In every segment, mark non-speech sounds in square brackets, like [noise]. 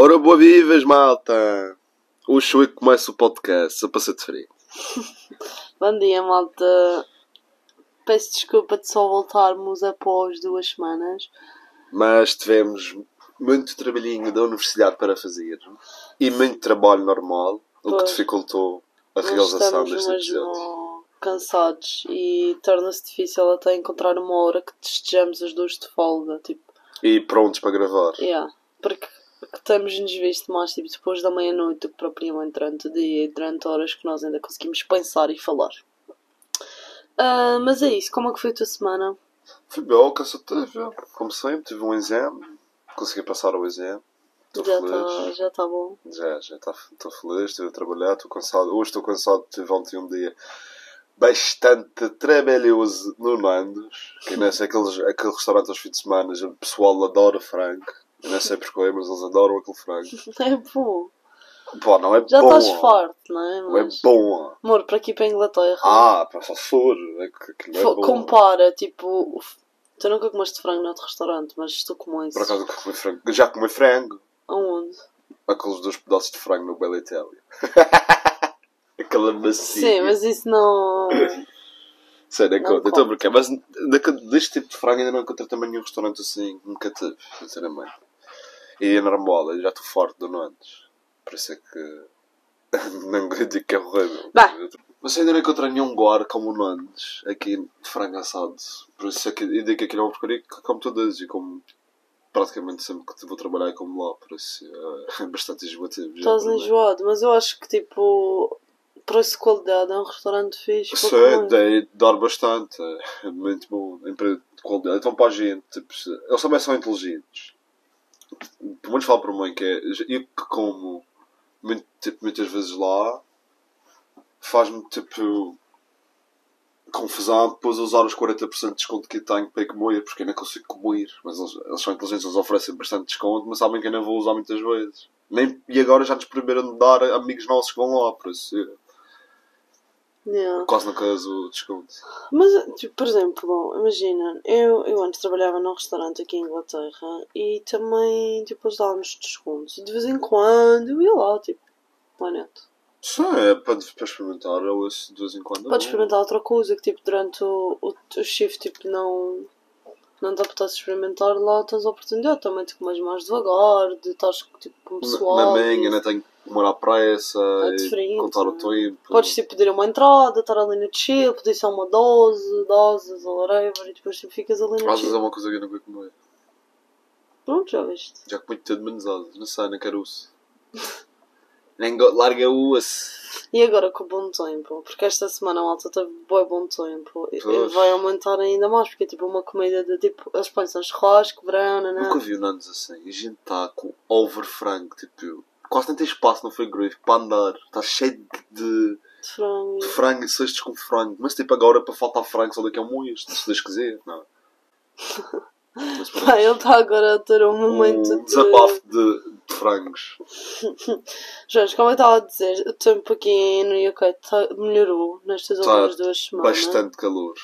Ora, boa vivas, malta! Eu que começo o podcast, a passar de frio. [laughs] Bom dia, malta. Peço desculpa de só voltarmos após duas semanas. Mas tivemos muito trabalhinho da universidade para fazer e muito trabalho normal, o que dificultou a Nós realização deste episódio. cansados e torna-se difícil até encontrar uma hora que estejamos os dois de folga. Tipo, E prontos para gravar. yeah. Porque, porque temos-nos visto mais tipo, depois da meia-noite do que propriamente durante o dia e durante horas que nós ainda conseguimos pensar e falar. Ah, mas é isso, como é que foi a tua semana? Foi bom, cansativo. Como sempre, tive um exame, consegui passar o exame. Estou Já feliz. está já tá bom. Já, já estou feliz, estive a trabalhar, estou cansado. Hoje estou cansado, tive ontem um dia bastante trabalhoso no Nandos. Que sei, aqueles, aquele restaurante aos fins de semana, o pessoal adora frango. Eu não sei porquê, mas eles adoram aquele frango. [laughs] É bom. Pô, não é Já bom. estás farto, não é? Não é Mas- bom. Amor, para aqui para a Inglaterra. Ah, só for. É que aquilo é compara, tipo. o Tu nunca comeste frango noutro restaurante, mas tu comes. Por acaso nunca comi frango. Já comi frango. Aonde? Aqueles dois pedaços de frango no Bela Itália. [laughs] Aquela macia. Sim, mas isso não. Sério, Não não estou a brincar, mas deste tipo de frango ainda não encontrei também nenhum restaurante assim, nunca tive, sinceramente. E é normal, eu já estou forte do Nantes. Por isso é que. [laughs] não digo que é horrível. Bah. Mas ainda não encontrei nenhum lugar como o Nantes, aqui de frango assado. Por isso é que eu digo que aquilo é uma porcaria que como todas e como praticamente sempre que vou trabalhar é como lá, por isso é, [laughs] é bastante enjoativo. Estás mim. enjoado, mas eu acho que tipo. Preço-qualidade é um restaurante fixe. comer. dei, dar bastante. É muito bom. Emprego de qualidade. Então, para a gente, tipo, eles também são inteligentes. Pelo menos falo para mim que é. Eu que como tipo, muitas vezes lá, faz-me tipo. confusão depois usar os 40% de desconto que tenho para ir comer, porque não consigo comer. Mas eles, eles são inteligentes, eles oferecem bastante desconto, mas sabem que não vou usar muitas vezes. Nem, e agora já nos proibiram de dar a amigos nossos que vão lá, por isso. eu Yeah. Quase nunca uso o desconto. Mas, tipo, por exemplo, imagina, eu, eu antes trabalhava num restaurante aqui em Inglaterra e também, tipo, eles davam-nos descontos. E de vez em quando eu ia lá, tipo, not? Sim, é para, para experimentar, eu ouço de vez em quando. Podes experimentar outra coisa que, tipo, durante o, o, o shift, tipo, não, não te apetece experimentar lá, tens a oportunidade também de comer mais devagar, de estar, tipo, com pessoal. Na e- ainda tenho que demorar à pressa É diferente, contar o né? tempo. Podes, tipo, pedir uma entrada, estar ali no chill, pedir só uma dose, doses ou whatever, e depois, tipo, ficas ali no Às vezes é uma coisa que eu não quero comer. Pronto, já viste. Já comi tudo menos asas. Não sei, não quero osso. [laughs] Nem larga o osso. E agora com o bom tempo, porque esta semana a malta teve bom bom tempo, e- e vai aumentar ainda mais, porque é tipo uma comida de tipo, eles põem churrasco, verão, Nunca nanã. vi o Nandos assim. E a gente está com over frango. Tipo, quase não tem espaço no frigorífico para andar. Está cheio de, de frango. de frango e cestos com frango. Mas tipo, agora para faltar frango só daqui a um mês. Se Deus quiser. Não. [laughs] Mas, pronto. Pá, ele está agora a ter um momento um de. desabafo de, de frangos. [laughs] Jorge, como eu estava a dizer, o tempo aqui no UK tá- melhorou nestas Tá últimas duas semanas. Bastante calor.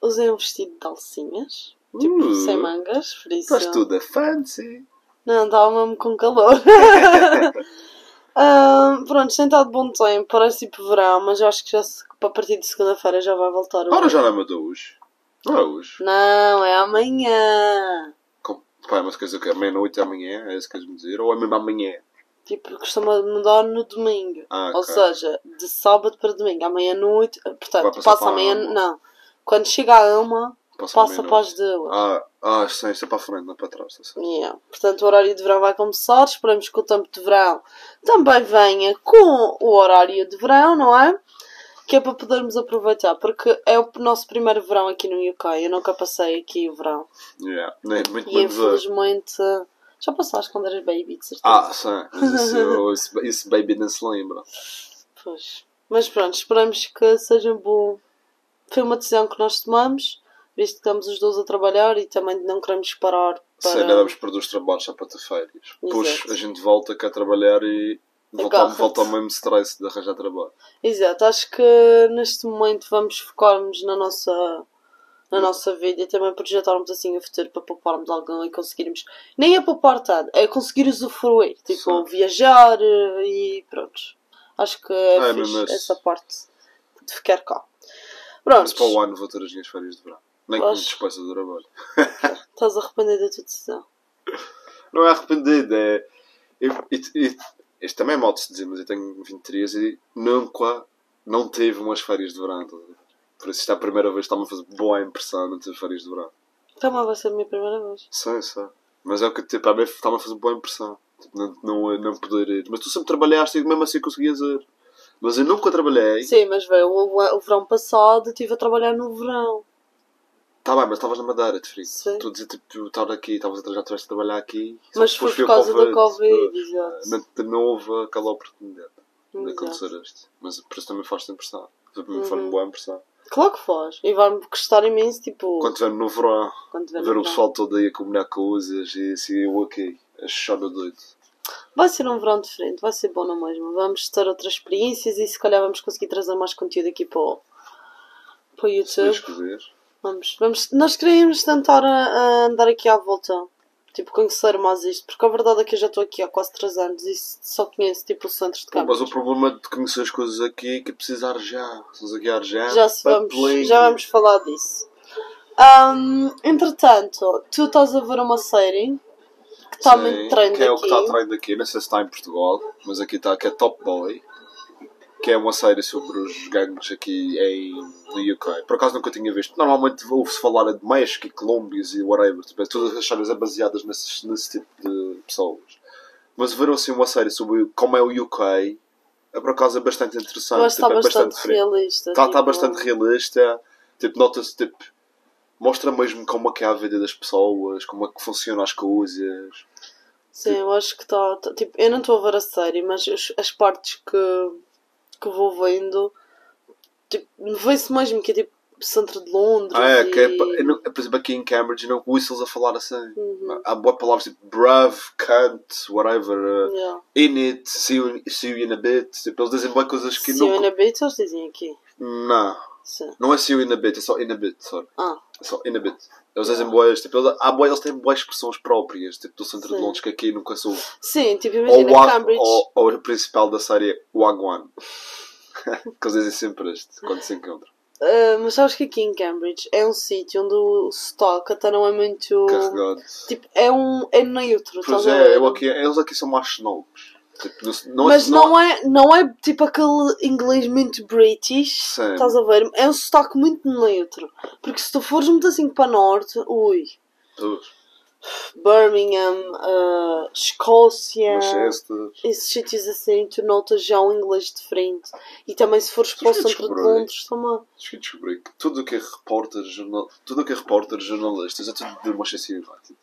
Usei um vestido de alcinhas, tipo Uh. sem mangas, por isso. Estás tudo a fancy. Não, estava mesmo com calor. [laughs] Ah, pronto, tem estado bom tempo, parece tipo verão, mas eu acho que já se- a partir de segunda-feira já vai voltar Ora, já não é hoje. Não é hoje. Não, é amanhã. Com... Pai, mas quer dizer que é meia-noite amanhã? É isso que queres me dizer? Ou é mesmo amanhã? Tipo, costuma mudar no domingo. Ah, Ou seja, de sábado para domingo, à meia-noite. Vai Portanto, passa amanhã. uma. Não. Quando chega a uma, Passa, passa para as duas. Ah, ah, sim, isto é para a frente, não é para trás. Tá certo. Yeah. Portanto, o horário de verão vai começar. Esperamos que o tempo de verão também venha com o horário de verão, não é? Que é para podermos aproveitar, porque é o nosso primeiro verão aqui no UK. Eu nunca passei aqui o verão. Yeah. Nem, muito E infelizmente. Já passaste quando eras baby, de certeza. Ah, sim. Mas isso, [laughs] isso, isso baby não se lembra. Pois. Mas pronto, esperamos que seja bom. Foi uma decisão que nós tomamos, visto que estamos os dois a trabalhar e também não queremos parar para. Sim, ainda vamos perder os trabalhos só para ter férias. Depois a gente volta cá a trabalhar e volta, Agarra-te. volta ao mesmo stress de arranjar trabalho. Exato, acho que neste momento vamos focar-nos na nossa, na nossa vida e também projetarmos assim o futuro para pouparmos algum e conseguirmos. Nem é poupar tanto, é conseguir usufruir. Tipo, Sim. viajar eh, e pronto. Acho que é, É, fixe essa parte de ficar cá. Mas Pronto, para o ano vou ter as minhas férias de verão. Nem que me despeça do trabalho. [laughs] estás arrependido da tua decisão. Não é arrependido, é. Eu, este também é mal de se dizer, mas eu tenho 23 e nunca, não tive umas férias de verão. a? Por isso, isto é a primeira vez que está-me a fazer boa impressão não ter férias de verão. Também vai ser a minha primeira vez. Sei, sei. Mas é o que tipo, a está-me a fazer boa impressão. Tipo, não, não, não poder ir. Mas tu sempre trabalhaste e mesmo assim conseguias ir. Mas eu nunca trabalhei. Sim, mas veio o, o verão passado, estive a trabalhar no verão. Tá bem, mas estavas na Madeira, de frio. Sim. Tu dizia tipo, estar aqui, estavas a já estiveste a trabalhar aqui. só Mas depois foi por causa da Covid, pois. exato. Não, não houve aquela oportunidade de Exato. acontecer isto. Mas por isso também faz-te impressão. Para mim Uhum. boa impressão. Claro que faz. E vai-me gostar imenso, tipo, Quando estiver no verão, quando tiver ver o verão. pessoal todo aí a combinar coisas e assim eu aqui, a chorar doido. Vai ser um verão diferente, vai ser bom na mesma. Vamos ter outras experiências e se calhar vamos conseguir trazer mais conteúdo aqui para o, para o Se Deus YouTube. quiser. Vamos, vamos, nós queríamos tentar a andar aqui à volta. Tipo, conhecer mais isto. Porque a verdade é que eu já estou aqui há quase 3 anos e só conheço tipo o centro de câmara. mas o problema de conhecer as coisas aqui é que é precisar já. Estamos aqui a arjar. Já, se vamos, já vamos falar disso. Ahm, entretanto, tu estás a ver uma série que está muito trend que é o aqui. que está trend aqui, não sei se está em Portugal, mas aqui está, que é Top Boy, que é uma série sobre os gangues aqui em, no UK. Por acaso nunca tinha visto. Normalmente ouve-se falar de México e Colômbias e whatever, tipo, todas as séries é baseadas nesse, nesse tipo de pessoas. Mas ver assim uma série sobre como é o UK é por acaso é bastante interessante. Que está tipo, é bastante, diferente. realista. Está tá tipo, bastante realista, tipo, nota-se, tipo, mostra mesmo como é que é a vida das pessoas, como é que funcionam as coisas. Sim, eu acho que está. tá- tipo, eu não estou a ver a série, mas as, as partes que, que vou vendo, tipo, vê-se mesmo que é tipo centro de Londres. Ah, é, que é, e... eu não- por exemplo, aqui em Cambridge, não whistles a falar assim. Uhum. Há boas palavras tipo bruv, cunt, whatever, uh, Yeah. in it, see you, see you in a bit. Tipo, eles dizem boas coisas que Se eu nunca. ainda bit, eles dizem aqui. Não, Sim. não é see you in a bit, é só in a bit, sorry. Ah, É só in a bit. Eles dizem boas, tipo, eles, há boas, eles têm boas expressões próprias, tipo, do centro de Sim. Londres, que aqui nunca sou. sim, tipo, Ou, imagina Wag- Cambridge. ou, ou o principal da série Wagwan. [laughs] que eles dizem sempre este, quando se encontram. Ah, mas sabes que aqui em Cambridge é um sítio onde o stock até não é muito. Carregado. Tipo, é um. é neutro, Pois é, eu aqui, eles aqui são mais xenófobos. Tipo, não, Mas não, não é, não é tipo aquele inglês muito British, Sim. estás a ver? É um sotaque muito neutro. Porque se tu fores muito assim para norte, ui, Birmingham, ah, Escócia, Manchester. esses sítios assim, tu notas já um inglês diferente. E também se fores para o centro de. Londres também. Acho que descobri que tudo o que é repórter, jornal, tudo o que é repórter, jornalistas, é tudo de Manchester United.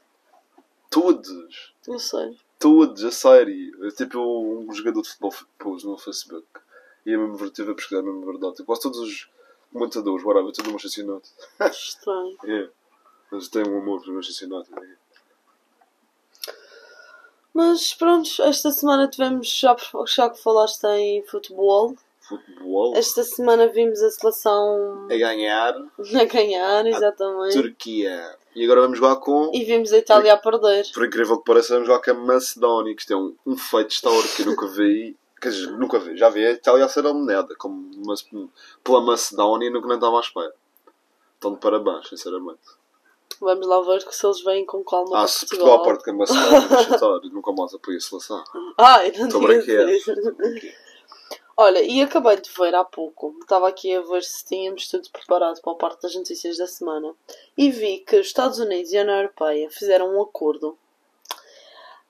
Todos. Não sei. Todos, a sério. É tipo um jogador de futebol pôs no Facebook. E é mesmo verdade, a pesquisar, é mesmo verdade. Tipo, quase todos os comentadores, whatever, tudo do Manchester United. Estranho. [laughs] É. Eles têm um amor pelo Manchester United. É. Mas pronto, esta semana tivemos, já, já que falaste em futebol, Futebol. esta semana vimos a seleção A ganhar. [laughs] a ganhar, exatamente. Turquia. E agora vamos jogar com. E vimos a Itália a perder. Por incrível que pareça, vamos jogar com a Macedónia, que isto é um, um feito histórico que eu nunca vi. [laughs] Quer dizer, nunca vi. Já vi a Itália a ser eliminada como, pela Macedónia e nunca nem estava à espera. Então, de parabéns, sinceramente. Vamos lá ver que se eles vêm com calma Ah, se Portugal. Parte com a Macedónia, nunca mais apoio a seleção. [laughs] Ai, não Estou brinquedo. Olha, e acabei de ver há pouco, estava aqui a ver se tínhamos tudo preparado para a parte das notícias da semana, e vi que os Estados Unidos e a União Europeia fizeram um acordo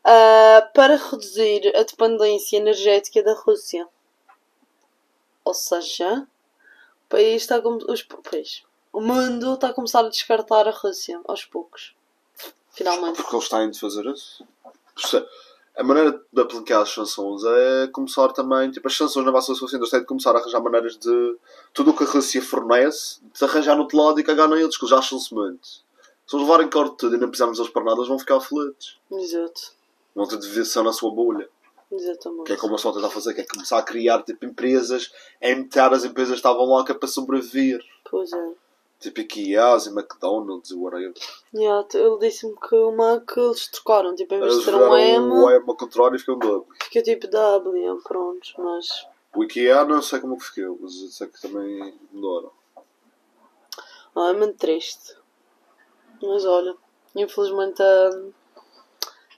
ah, para reduzir a dependência energética da Rússia. Ou seja, o país está com- os, país, o mundo está a começar a descartar a Rússia aos poucos. Finalmente. Porque eles têm de fazer isso. A maneira de aplicar as sanções é começar também, tipo, as sanções na suficiente, eles têm de começar a arranjar maneiras de tudo o que a Rússia fornece, de arranjar no outro lado e cagar neles, que eles acham-se muito. Se eles levarem corte de tudo e não precisarmos deles para nada, eles vão ficar felizes. Exato. Vão ter só na sua bolha. Exatamente. Que é como a Sota está a fazer, que é começar a criar tipo, empresas, é imitar as empresas que estavam lá que é para sobreviver. Pois é. Tipo IKEAs e McDonald's e whatever. Yeah, ele disse-me que o Mac eles trocaram, tipo, em vez de ter um M, o M ao contrário e ficam W. fica tipo W, pronto, mas. O IKEA não sei como que ficou, mas eu sei que também mudaram. Ah, é muito triste. Mas olha, infelizmente a,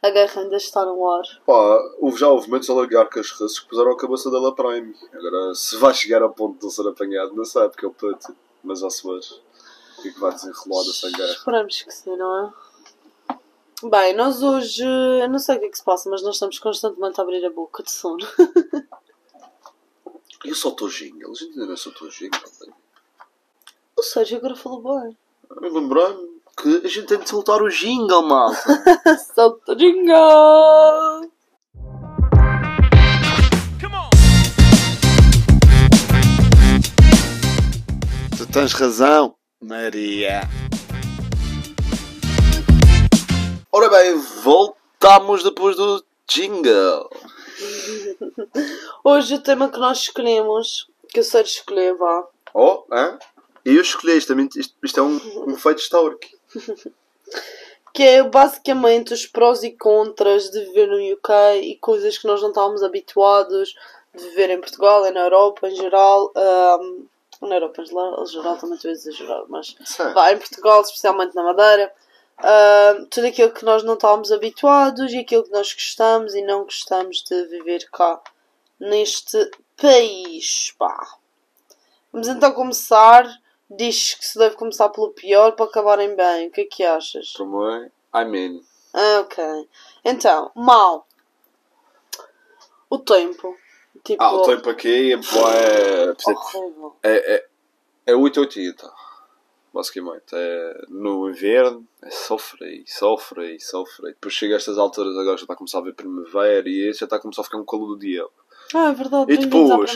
a guerra ainda está no ar. Pá, houve, já houve muitos oligarcas russos que puseram a cabeça dela Prime. Agora, se vai chegar ao ponto de não ser apanhado, não sei, porque é o puto. Mas já se vê o que é que vai desenrolar dessa guerra. Esperamos que sim, não é? Bem, nós hoje, eu não sei o que é que se passa, mas nós estamos constantemente a abrir a boca de sono. E o soltou jingle? A gente ainda não soltou jingle. bem. Ou seja, agora falou bem. Eu lembrei-me que a gente tem de soltar o jingle, malta. [laughs] Solta jingle! tu tens razão, Maria. Ora bem, voltamos depois do jingle. [laughs] Hoje o tema que nós escolhemos, que eu sei de escolher, vá. Oh, hã? E eu escolhi isto, isto, isto é um, um feito histórico. [laughs] Que é basicamente os prós e contras de viver no UK e coisas que nós não estávamos habituados de viver em Portugal e na Europa em geral. ahm, na Europa em geral, também estou a exagerar, mas vá, em Portugal, especialmente na Madeira. ahm, tudo aquilo que nós não estávamos habituados e aquilo que nós gostamos e não gostamos de viver cá neste país. Pá. Vamos então começar. Diz que se deve começar pelo pior para acabarem bem. O que é que achas? Também, I mean. Ah, Ok. Então, mal. O tempo. Tipo, Ah, o tempo aqui é, bué- horrível. é, é, é 880. Basicamente. É, no inverno é sofre e sofre e sofre. Depois chega a estas alturas, agora já está a começar a ver primavera e já está a começar a ficar um calor do diabo. Ah, é verdade. E depois?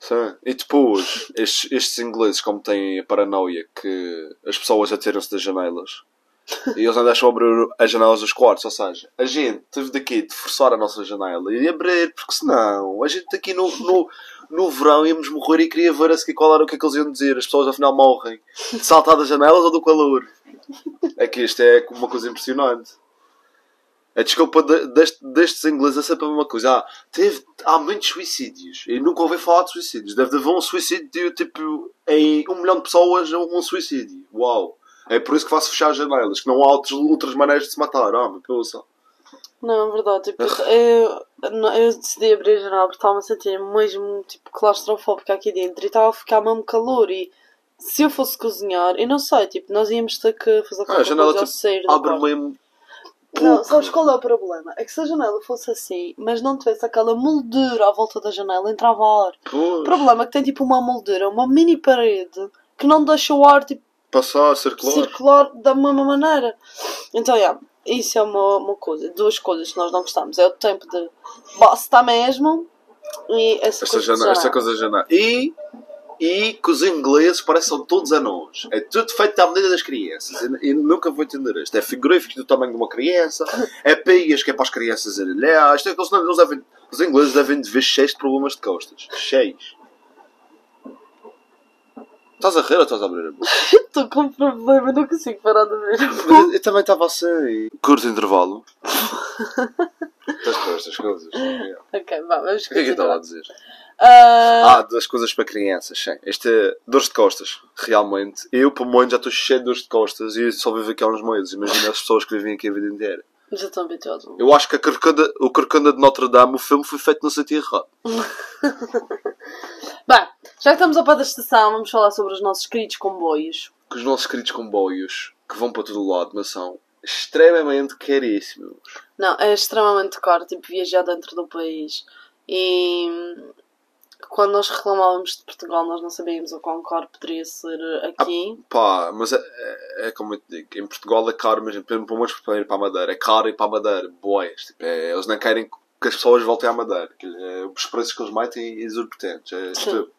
Sim. E depois, estes, estes ingleses, como têm a paranoia que as pessoas atiram-se das janelas e eles deixam abrir as janelas dos quartos, ou seja, a gente teve daqui de forçar a nossa janela e abrir, porque senão a gente aqui no, no, no verão íamos morrer e queria ver a seguir qual era o que é que eles iam dizer. As pessoas afinal morrem de saltar das janelas ou do calor. É que isto é uma coisa impressionante. A desculpa de- deste- destes ingleses é sempre a mesma coisa. Ah, teve, há muitos suicídios. Eu nunca ouvi falar de suicídios. Deve haver um suicídio tipo em um milhão de pessoas, um suicídio. Uau! É por isso que faço fechar as janelas, que não há outros, outras maneiras de se matar. Ah, meu Deus. Não, é verdade. Tipo, eu, não, eu decidi abrir a janela porque estava a sentir mesmo tipo, claustrofóbica aqui dentro e estava a ficar mesmo calor. E se eu fosse cozinhar, eu não sei, tipo, nós íamos ter que fazer Ah, a qualquer janela coisa tipo, sair do abre mesmo. Não, sabes qual é o problema? É que se a janela fosse assim, mas não tivesse aquela moldura à volta da janela, entrava ar. O Pois, problema é que tem tipo uma moldura, uma mini parede, que não deixa o ar tipo, passar, circular. circular da mesma maneira. Então, yeah, isso é uma, uma coisa. Duas coisas que nós não gostamos. É o tempo de bosta mesmo e essa, coisa de janela. coisa da janela. E, e que os ingleses parecem todos anões. É tudo feito à medida das crianças. E, e nunca vou entender isto. É frigoríficos do tamanho de uma criança. É pias que é para as crianças lá. Isto é que eles, não- eles devem, os ingleses devem de ver cheios de problemas de costas. Cheios. Estás a rir ou estás a abrir a boca? [laughs] Estou com um problema, não consigo parar de ver. Mas eu, eu também estava assim. Curto intervalo. [laughs] Estas coisas, estas coisas. Yeah. ok, vá, vamos O que é que eu estava a dizer? Ah, Ah, das coisas para crianças, sim. Este é dores de costas, realmente. Eu, por muito, já estou cheio de dores de costas e só vivo aqui há uns meses. Imagina as pessoas que vivem aqui a vida inteira. Já estou habituado. Eu acho que a Carcanda, o Carcanda de Notre Dame, o filme foi feito no sentido errado. [laughs] Bem, já que estamos ao pé da estação, vamos falar sobre os nossos queridos comboios. Que os nossos queridos comboios, que vão para todo lado, mas são extremamente caríssimos. Não, é extremamente caro, tipo, viajar dentro do país. E quando nós reclamávamos de Portugal, nós não sabíamos o quão caro poderia ser aqui. Pá, mas é, é, é como eu te digo, em Portugal é caro, mas por exemplo, muitos para ir para a Madeira, é caro ir para a Madeira, boias. Tipo, é, eles não querem que as pessoas voltem à Madeira. Que, é, os preços que eles metem exorbitantes. É estúpido.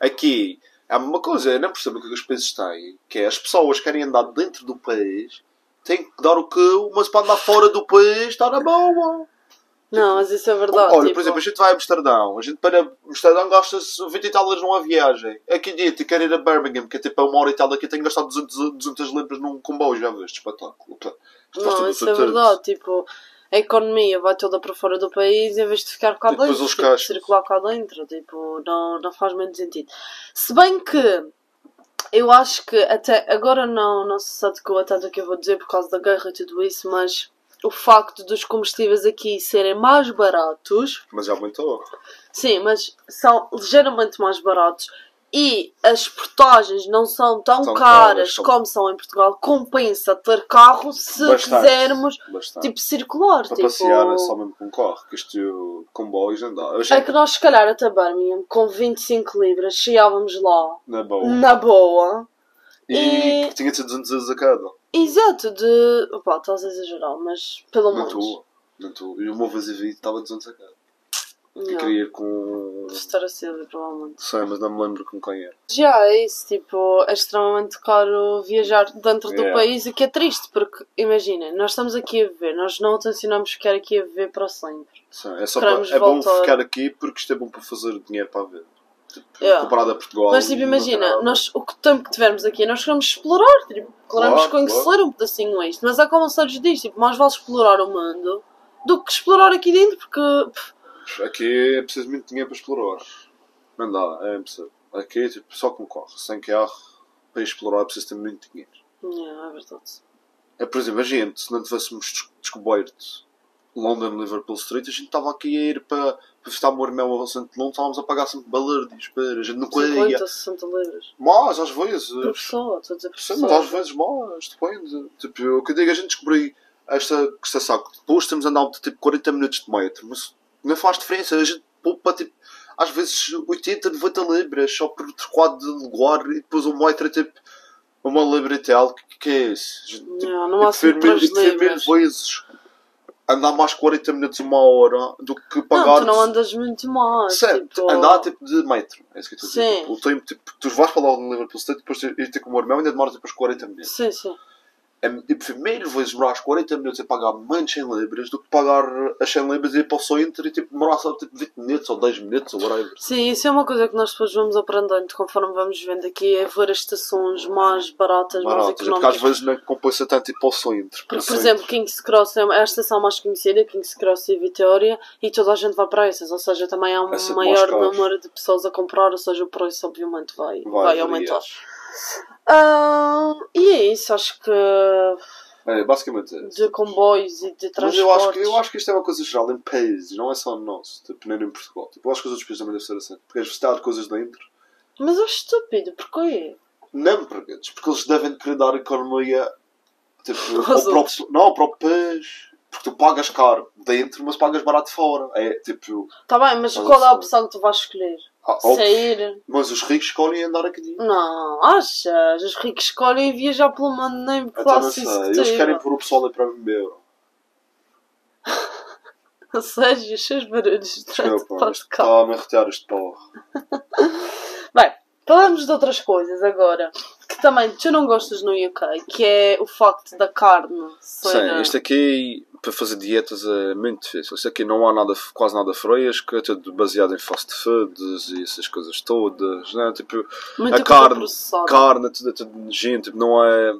Aqui, há uma coisa, eu não percebo o que os países têm, que é as pessoas querem andar dentro do país, têm que dar o que, mas para andar fora do país está na boa. Não, mas isso é verdade. Olha, tipo, por exemplo, a gente vai a Amsterdão, a gente para Amsterdão gasta-se 20 e tal euros numa viagem. Aqui dia, te quero ir a Birmingham, que é tipo a uma hora e tal daqui, tenho gastado 200, 200 libras num comboio, já viste, espetáculo. Pá, isto faz Não, isso é verdade. Tipo, a economia vai toda para fora do país em vez de ficar cá depois dentro, tipo, circular cá dentro. Tipo, não, não faz muito sentido. Se bem que eu acho que até agora não, não se adequa tanto o que eu vou dizer por causa da guerra e tudo isso, mas o facto dos combustíveis aqui serem mais baratos Mas já aumentou. Sim, mas são ligeiramente mais baratos e as portagens não são tão São caras caras, são- como são em Portugal. Compensa ter carro se Bastante. quisermos Bastante. tipo circular. para tipo... passear é só mesmo com carro, que isto comboios não dá. É achei que nós, se calhar, até Birmingham, com 25 libras, chegávamos lá na boa. na boa. E, E- tinha de ser 200 euros a cada. Exato, de. Opá, estás a exagerar, mas pelo Não menos. estou. Não estou. E o meu Vazivi estava 200 a cada. E Não. queria com. Estar a ser, provavelmente. Sei, mas não me lembro com quem era. Já é isso, tipo, é extremamente caro viajar dentro do Yeah. país, o que é triste, porque imaginem, nós estamos aqui a viver, nós não tencionamos ficar aqui a viver para sempre. Sim, é só para, Queremos é bom voltar. ficar aqui porque isto é bom para fazer dinheiro para a ver. Yeah. Comparado a Portugal. Mas tipo, imagina, nós, o que tempo que tivermos aqui, nós queremos explorar, tipo, queremos Claro, conhecer um pedacinho isto, mas é como Sérgio diz, tipo, mais vale explorar o mundo do que explorar aqui dentro, porque pff, Aqui é preciso muito dinheiro para explorar. Não dá, é impossível. Aqui tipo, só com carro. Sem carro, para explorar é preciso ter muito dinheiro. yeah, é verdade. É, por exemplo, a gente, se não tivéssemos des- descoberto London, Liverpool Street, a gente estava aqui a ir para, para visitar o irmão ao centro de Londres, estávamos a pagar sempre balardes, para a gente não 50, queria. 60 libras. Mas, às vezes, Por pessoa, estou a dizer por pessoa. mas às vezes, mas, depende. Tipo, o que eu digo, a gente descobriu esta, esta saco. Depois temos andado tipo 40 minutos de metro, mas não faz diferença. A gente poupa tipo, às vezes 80, 90 libras só por trocado de lugar e depois o metro é tipo uma libra e tal. Que, que é isso? Tipo, Yeah, no eu máximo prefiro mil- 3 eu prefiro mil libras. vezes andar mais 40 minutos, uma hora do que pagar. Não, tu não andas muito mais. Certo, tipo... andar tipo de metro. É isso que eu estou a dizer. Sim. Tipo, o tempo, tipo, tu vais para lá no Liverpool State, depois ir ter com o meu irmão, ainda demora tipo uns 40 minutos. Sim, sim. É, mil vezes demorar os 40 minutos a pagar menos 100 libras do que pagar as 100 libras e ir para o centro e tipo, demorar só tipo, 20 minutos ou 10 minutos ou whatever. Sim, isso é uma coisa que nós depois vamos aprendendo conforme vamos vendo aqui, é ver as estações mais baratas, mais Baratas, porque às económicas. vezes não compensa tanto ir para o centro. Porque, por exemplo, King's Cross é a estação mais conhecida, King's Cross e Vitória, e toda a gente vai para essas, ou seja, também há um É maior número de pessoas a comprar, ou seja, o preço obviamente vai, vai, Vai, aumentar. E é isso, acho que É, basicamente é. de comboios e de Mas transportes. eu acho, que, eu acho que isto é uma coisa geral em países, não é só no nosso, tipo, nem em Portugal. Tipo, eu acho que os outros países também devem ser assim. Porque eles de coisas dentro. Mas é estúpido, porquê? Não porque porque eles devem querer dar economia tipo, [laughs] ao próprio, não, ao próprio país. Porque tu pagas caro dentro, mas pagas barato fora. É tipo. Tá bem, mas Mas qual é a opção que tu vais escolher? Ah, óbvio. Sair? Mas os ricos escolhem andar aqui. Não, achas? Os ricos escolhem viajar pelo mundo nem não classe sei. Eles querem pôr o pessoal aí para beber. [laughs] Ou seja, os seus barulhos durante o podcast. está a me arretear este porra. [laughs] Bem, falamos de outras coisas agora. Que também tu não gostas no UK, que é o facto da carne ser... Sim, isto aqui para fazer dietas é muito difícil. Isto aqui não há nada, quase nada fresco, é tudo baseado em fast foods e essas coisas todas. Né? Tipo, muita a carne, processada. carne, tudo, é tudo nojento, tipo, não é.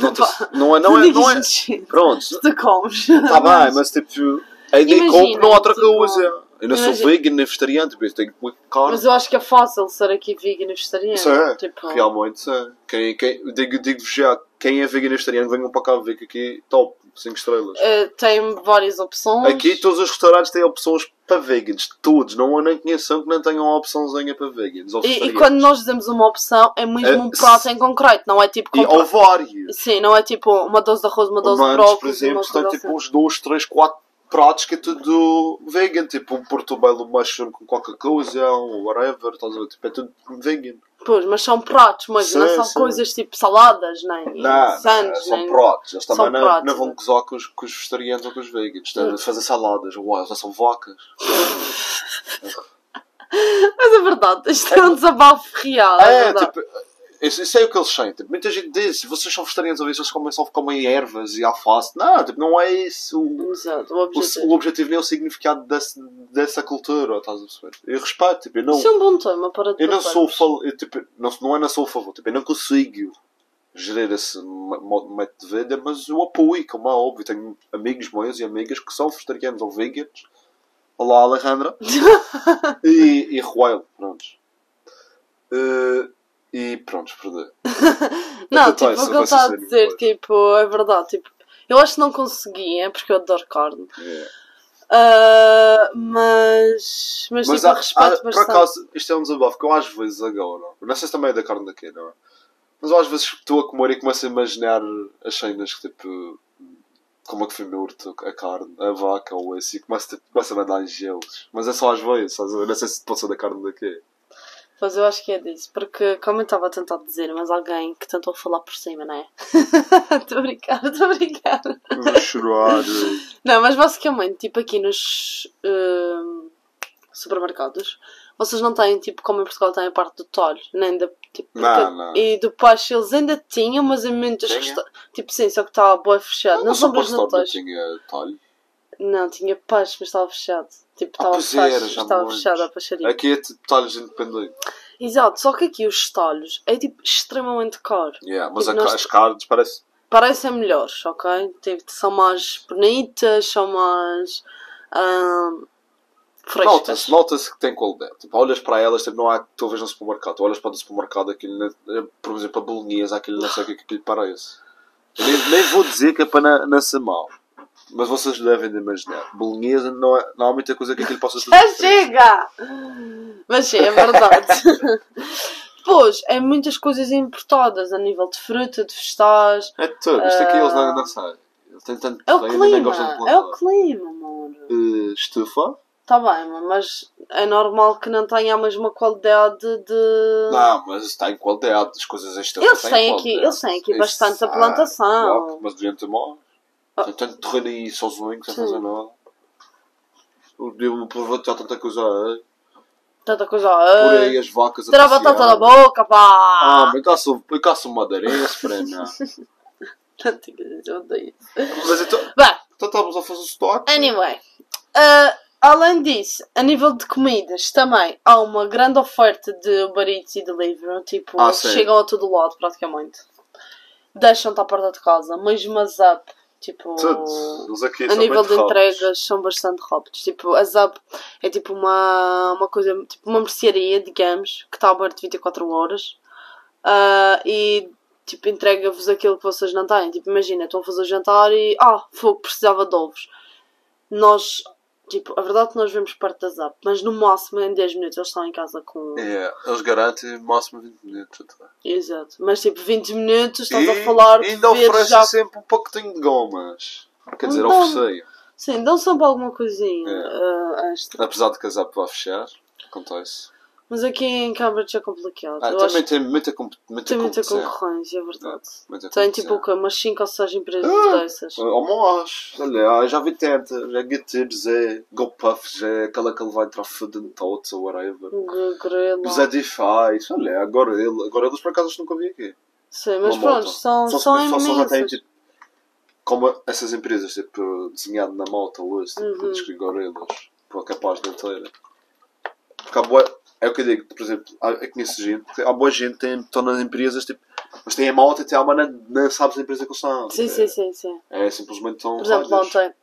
Não, te- não é. Não é. Não é, pronto, Tu comes. está bem, mas tipo, a ideia compro não há outra coisa. Eu não sou imagina- vegan nem vegetariano, tipo, tenho que comer carne. Mas eu acho que é fácil ser aqui vegan e vegetariano. Isso é, Tipo, realmente, é. Quem, quem, digo, digo já, quem é vegan e vegetariano, venham para cá ver que aqui, top, 5 estrelas. eh, tem várias opções. Aqui todos os restaurantes têm opções para vegans, todos. Não há nem conheço que não tenham uma opçãozinha para vegans. ou E, e quando nós dizemos uma opção, é mesmo É, um prato em concreto, não é tipo E comprar- há vários. Sim, não é tipo uma dose de arroz, uma dose de Humanos, por brócolis, exemplo, uma tem tipo assim. uns 2, 3, 4 pratos que é tudo vegan. Tipo um portobello mushroom com qualquer coisa, um whatever. Estás a ver? Tipo, é tudo vegan. Pois, mas são pratos, mas Sim, não são sim. coisas tipo saladas, nem Não, sandes, são nem... pratos. Eles também não, pratos, não vão gozar com os, com os vegetarianos ou com os vegans. Estão a fazer saladas. Uau, já são vacas. [laughs] Mas é verdade, isto é um desabafo real, é, É, verdade. tipo, isso, isso é o que eles sentem. Tipo, muita gente diz, vocês são vegetarianos, ou vocês comem, só comem ervas e alface. Não, tipo, não é isso. O, Exato, o o, objetivo. o objetivo nem é o significado desse, dessa cultura, estás a perceber? Eu respeito, tipo, eu não, Isso é um bom tema para eu não sou eu, tipo, não, não é não sou a favor, tipo, eu não consigo gerir esse método de vida, mas eu apoio, como é óbvio. Tenho amigos meus e amigas que são vegetarianos ou veganos. Olá, Alejandra. [laughs] e, e Ruel, prontos. Eh, e prontos, perdão. [laughs] Não, Então, tipo, isso o que ele vai está a dizer, tipo, é verdade, tipo, eu acho que não conseguia, porque eu adoro carne. É. Ah, mas, mas, Mas tipo, há, respeito há, por acaso, isto é um desabafo que eu às vezes agora, não sei se também é da carne daqui, não é? Mas eu às vezes estou a comer e começo a imaginar as cenas que tipo. Como é que foi morto a carne, a vaca ou esse, e começo, tipo, começo a mandar gelos. Mas é só às vezes, a ver? não sei se pode ser da carne daqui. Mas eu acho que é disso, porque como eu estava a tentar dizer, mas alguém que tentou falar por cima, não é? [laughs] Estou a brincar, estou a brincar. Vou chorar. [laughs] Não, mas basicamente, tipo aqui nos hum, supermercados, vocês não têm, tipo, como em Portugal tem a parte do talho, nem da. Tipo, Não, porque- não. E do peixe eles ainda tinham, mas em Tinha? resta- Tipo, sim, só que estava boa fechado. Não, Mas são não natais. tinha talho. Não, tinha peixe, mas estava fechado. Tipo, Ah, estava já me estava fechada a peixaria. Aqui é tipo talhos independentes. Exato, só que aqui os talhos é tipo extremamente caro. Yeah, mas Tipo, a- nós- as carnes parece. Parecem melhores, ok? Tipo, são mais bonitas, são mais. frescas. Nota-se, nota-se que tem qualidade. Tipo, olhas para elas, tipo, não há talvez no supermercado. Tu olhas para o supermercado, aquilo, na- eh, por exemplo, a bolonhesa, aquilo não sei o que é que aquilo parece. Eu nem, nem vou dizer que é para na- não ser mau. Mas vocês devem de imaginar. Bolonhesa não, é, não há muita coisa que aquilo possa ser. Já chega! Mas sim, é verdade. Depois, é muitas coisas importadas a nível de fruta, de vegetais. É tudo. Isto aqui eles não, não sabem. Têm tanto É o clima, é o clima, amor. Eh, estufa? Tá bem, mas é normal que não tenha a mesma qualidade de. Não, mas está em qualidade. As coisas estufa Eles têm aqui- eles têm aqui bastante a plantação. claro, mas deviam ter mais. Ah. Tem tanto terreno aí sozinho sem Sim. fazer nada. Deviam aproveitar tanta coisa aí. Tanta coisa. Por Ai, aí as vacas Tira a batata da boca, pá! Ah, mas caço, eu caço madeirense, prenda. [laughs] Não tinha- eu odeio isso. Mas então, Bem, então estamos a fazer stock. Anyway, uh, além disso, a nível de comidas também há uma grande oferta de Uber Eats e Deliveroo. Tipo, Ah, chegam a todo lado praticamente. Deixam-te à porta de casa, mesmo a Zap. Tipo, Tudo. Eles aqui a nível de rápidos. entregas são bastante rápidos. Tipo, a Zap é tipo uma, uma coisa, tipo uma mercearia, digamos, que está aberta 24 horas Ah, e tipo entrega-vos aquilo que vocês não têm. Tipo, imagina, estão a fazer o jantar e ah, fogo, precisava de ovos. Nós, tipo, a verdade é que nós vemos perto da Zap, mas no máximo em 10 minutos eles estão em casa com. É, eles garantem máximo 20 minutos. até. Exato. Mas tipo, 20 minutos estás E a falar de ainda oferecem já. sempre um pacotinho de gomas. Quer dizer, Então- oferecem. Sim, dão sempre alguma coisinha É. extra. Apesar de que a Zap vai fechar. Acontece. Mas aqui em Cambridge é complicado. Ah, Eu também acho tem muita, comp- muita Tem muita concorrência, é verdade. Muita Tem tipo o quê? Umas 5 ou 6 empresas Ah, dessas. Ou mais, olha, já vi tantas, é GTs, é GoPuffs, é aquela que ele vai entrar food and thoughts ou whatever. G- Grela. Os Edify, olha, agora, agora eles por acaso nunca vi aqui. Sim, mas pronto, são, Só, são só, só já tem imensas. tipo, como essas empresas, tipo, desenhado na moto ou isso, tipo, Uhum. de gorilas, por capaz de ter. Porque há é o que eu digo, por exemplo, eu conheço gente, há boa gente que estão nas empresas, tipo, mas tem a moto e tem a alma, não, sabes a empresa que eles são. Sim, é, sim, sim, sim. É simplesmente tão Por exemplo, ontem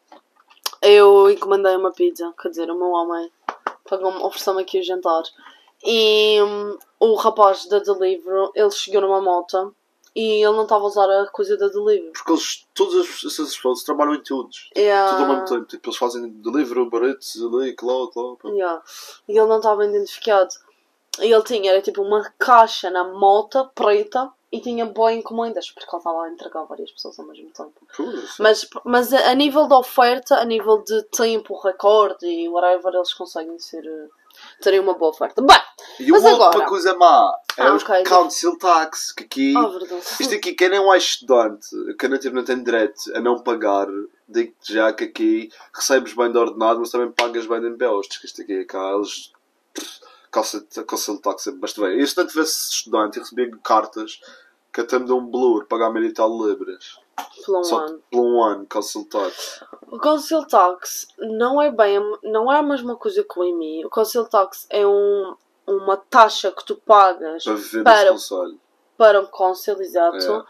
eu encomendei uma pizza, quer dizer, o meu homem pagou-me, ofereceu-me aqui o jantar. E hum, o rapaz da Deliveroo, ele chegou numa moto e ele não estava a usar a coisa da Deliveroo. Porque eles, todas as- essas pessoas trabalham em todos. Yeah. Tudo ao mesmo tempo. Tipo, eles fazem delivery, baratos, ali, claro. pá. Yeah. E ele não estava identificado. E ele tinha, era tipo uma caixa na moto preta e tinha boas encomendas, porque ele estava a entregar várias pessoas ao mesmo tempo. Mas, mas a a nível de oferta, a nível de tempo, recorde e whatever, eles conseguem ser. Terem uma boa oferta. Bem, E mas uma agora- coisa má é Ah, os ok. council tax, que aqui... verdade. Isto aqui, quem não é estudante, quem não, tipo, não tem direito a não pagar, digo-te já que aqui recebes bem de ordenado, mas também pagas bem de impostos. Que isto aqui, cá, eles de Tax sempre bastante bem. Eu, se não tivesse estudante, eu recebia cartas que até me dão um blur, pagar mil e tal libras. Por um Só ano. por um ano, Conselho de Tax. O Council Tax não é bem, a- não é a mesma coisa que o IMI. O Council Tax é um, uma taxa que tu pagas Para viver Para- conselho. para um Council, exato,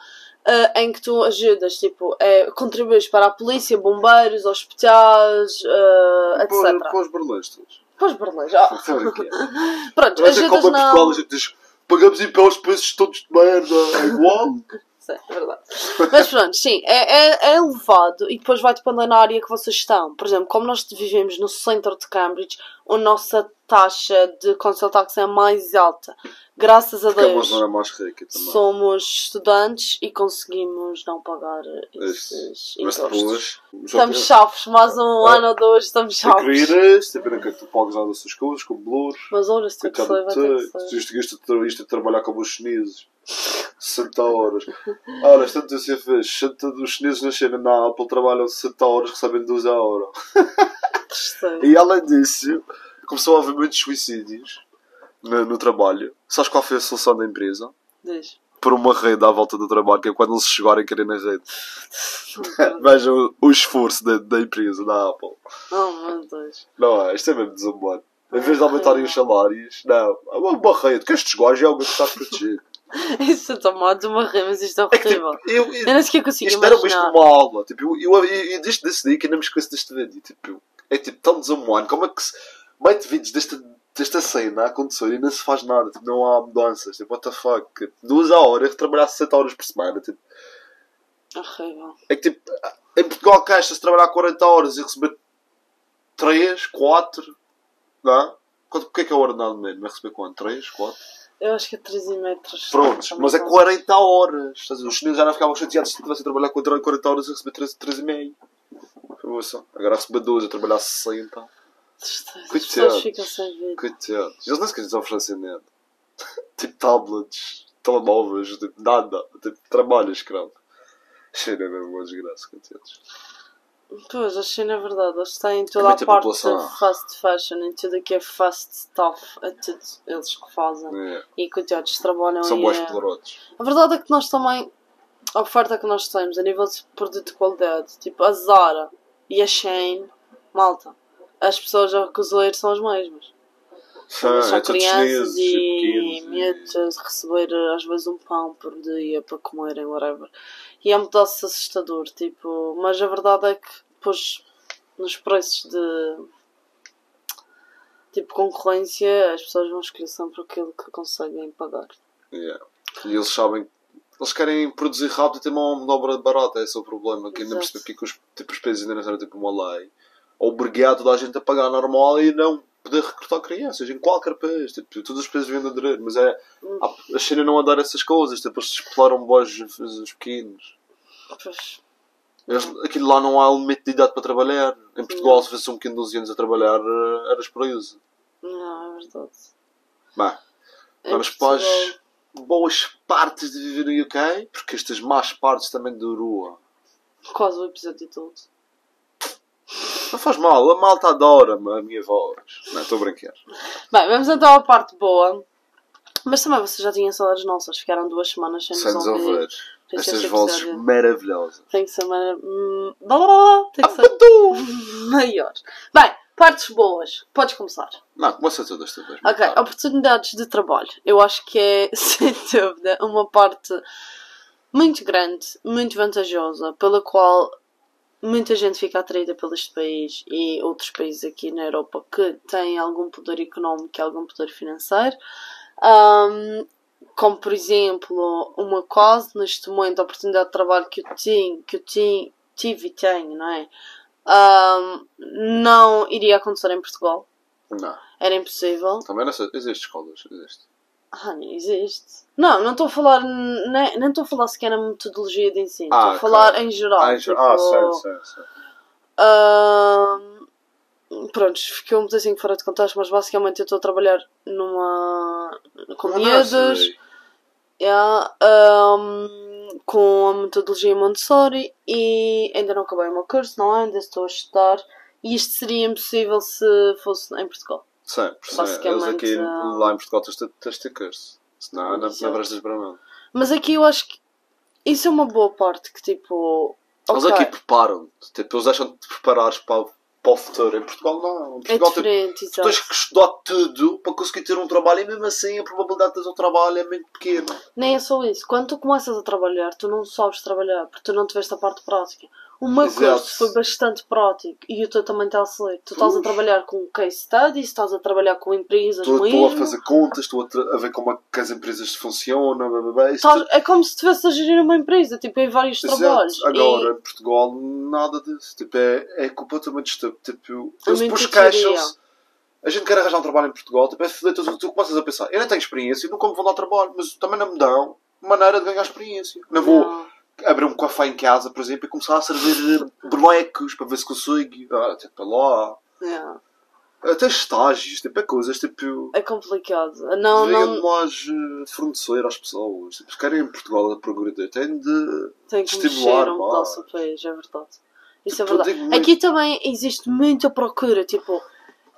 eh, em que tu ajudas, tipo, é, contribuis para a polícia, bombeiros, hospitais, eh, Para, etc. para os burlestas. Pois, Berlês, ah, Estou [laughs] a brincar. Pronto, Mas é como ajudas a Portugal, a gente diz pagamos impostos para esses todos de merda. É igual. [laughs] É verdade. Mas pronto, sim, é, é, é elevado e depois vai depender na área que vocês estão. Por exemplo, como nós vivemos no centro de Cambridge, a nossa taxa de council tax é mais alta. Graças a é Deus, zona mais rica também. somos estudantes e conseguimos não pagar esses. Mas impostos. depois. Estamos chaves, mais um É. ano ou dois estamos Tem chaves. se tiver que é tu pagas nada dessas coisas, como blur. Mas olha, se tem que ser, vai ter que tu. ser. Isto, isto, isto, isto chineses. 60 horas. Ora, tanto assim fez. 60 dos chineses na China, na Apple, trabalham 60 horas, recebem 12 a hora. E além disso, começou a haver muitos suicídios no, no trabalho. Sabes qual foi a solução da empresa? Diz. Por uma rede à volta do trabalho, que é quando eles chegarem a querer na rede. [laughs] Vejam o, o esforço da, da empresa, da Apple. Oh meu Deus. Não é? Isto é mesmo desumano. Em vez de aumentarem os salários, não. É uma, uma rede. Que estes gajos é algo que está a [laughs] é tão mal de uma rima, mas isto é É que, horrível. tipo, eu, eu, Eu nem sequer consigo isto era isto imaginar. numa aula. Tipo, eu, eu, eu, eu desde desse dia que ainda me esqueço deste vídeo. Tipo, é tipo tão desumano. Como é que se. Mete vídeos desta, desta cena a acontecer e não se faz nada. Tipo, não há mudanças. Tipo, what the fuck. Tipo, duas a hora, eu trabalhar 60 horas por semana. Tipo, Horrível. é que tipo, em Portugal queixa-se trabalhar 40 horas e receber 3, 4. Não é? Que é que é o ordenado mínimo? É receber quanto? 3, 4? Eu acho que é 13 metros. Prontos, mas é 40 horas. Os chineses já não ficavam chateados se estivessem a trabalhar 40 horas e receber 3, 3,5. Ouça, Agora a receber 12 a trabalhar 60. As Coitados. Coitados. Eles nem sequer lhes oferecem nada. tipo tablets, telemóveis, tipo nada. Tipo trabalho escravo. Cheira mesmo uma desgraça, coitados. Pois, a China é verdade. Eles têm toda a a parte população. de fast fashion e tudo o que é fast stuff. É tudo eles que fazem. É. E coitados, trabalham São e bons é- explorados. A verdade é que nós também, a oferta que nós temos a nível de produto de qualidade, tipo a Zara e a Shein, malta, as pessoas a recolher são as mesmas. Ah, são é crianças e pequenos miúdos a receber às vezes um pão por dia para comerem, whatever. E é um pedaço assustador, tipo, mas a verdade é que depois nos preços de tipo concorrência as pessoas vão escolher sempre aquilo que conseguem pagar. Yeah. E eles sabem. Eles querem produzir rápido e ter uma mão de obra barata, esse é o problema. Que ainda percebe que os, tipo, os países ainda não têm tipo uma lei. Obrigar toda a gente a pagar normal e não poder recrutar crianças em qualquer país. Tipo, todos os países vêm de aderir, mas é. A China não adora essas coisas, tipo, eles exploram bons os, os pequenos. Pois, Eles, aquilo lá não há limite de idade para trabalhar. Em Portugal, se fosse um pequeno de 12 anos a trabalhar, eh, eras preso. não, é verdade. Bem, Em Vamos para as boas partes de viver no UK, porque estas más partes também de Urua. Quase o episódio todo. Não faz mal, a malta adora-me a minha voz. Não, estou a brincar. Bem, vamos então à parte boa. Mas também vocês já tinham saudades nossas, ficaram duas semanas sem nos ouvir. Estas vozes maravilhosas. Tem que ser hum, blá, blá, blá, Tem que ser [laughs] maior. Bem, partes boas. Podes começar. Não, começa tudo esta vez. Ok, oportunidades de trabalho. Eu acho que é, [laughs] sem dúvida, uma parte muito grande, muito vantajosa, pela qual muita gente fica atraída por este país e outros países aqui na Europa que têm algum poder económico e algum poder financeiro. Ahm, como, por exemplo, uma quase, neste momento, a oportunidade de trabalho que eu tinha, que eu tinha, tive e tenho, não é? Ahm, não iria acontecer em Portugal. Não. Era impossível. Também não sei. Existe escolas. Existe. Ah, não existe. Não, não estou a falar, nem estou a falar sequer na metodologia de ensino. Ah, estou a falar em geral. Ah, tipo, ah sim, sim. ahm, pronto, ficou um bocadinho fora de contexto, mas basicamente eu estou a trabalhar numa. com miúdos, nursery. yeah, ahm, com a metodologia Montessori e ainda não acabei o meu curso, não é? Ainda estou a estudar. E isto seria impossível se fosse em Portugal. Sim. Eles Basicamente, aqui ah. lá em Portugal stickers. Senão não, não prestas para nada. Mas aqui eu acho que isso é uma boa parte que tipo. Eles aqui preparam-te. Tipo, eles deixam-te te preparares para, para o futuro. Em Portugal não. Em é Portugal tipo, diferente, tu exato. tens que estudar tudo para conseguir ter um trabalho e mesmo assim a probabilidade de teres um trabalho é muito pequena. Nem é só isso. Quando tu começas a trabalhar, tu não sabes trabalhar porque tu não tiveste a parte prática. O meu Exato. curso foi bastante prático e o teu também está a ser. Tu estás a trabalhar com case studies, estás a trabalhar com empresas Estou, mesmo. estou a fazer contas, estou a, a ver como é que as empresas funcionam. blá, blá, blá. Estás- é como se estivesse a gerir uma empresa, tipo, em vários Exato. trabalhos. Agora, em Portugal, nada disso. Tipo, é, é completamente estúpido. Tipo, eles depois queixam-se. A gente quer arranjar um trabalho em Portugal. Tipo, é foder, tu, tu começas a pensar, eu não tenho experiência, nunca me vou dar trabalho, mas também não me dão maneira de ganhar experiência. Não vou Não. Abrir um café em casa, por exemplo, e começar a servir eh, bonecos para ver se consigo. Ah, tipo, lá. Não. Até estágios, tipo, é coisas, tipo. É complicado. Não, não. mais eh, fornecer às pessoas. Tipo, se querem em Portugal a progredir, têm de. Tem que estimular mexer um mais. país, é verdade. Isso é Tipo, eu verdade. digo muito- Aqui também existe muita procura, tipo,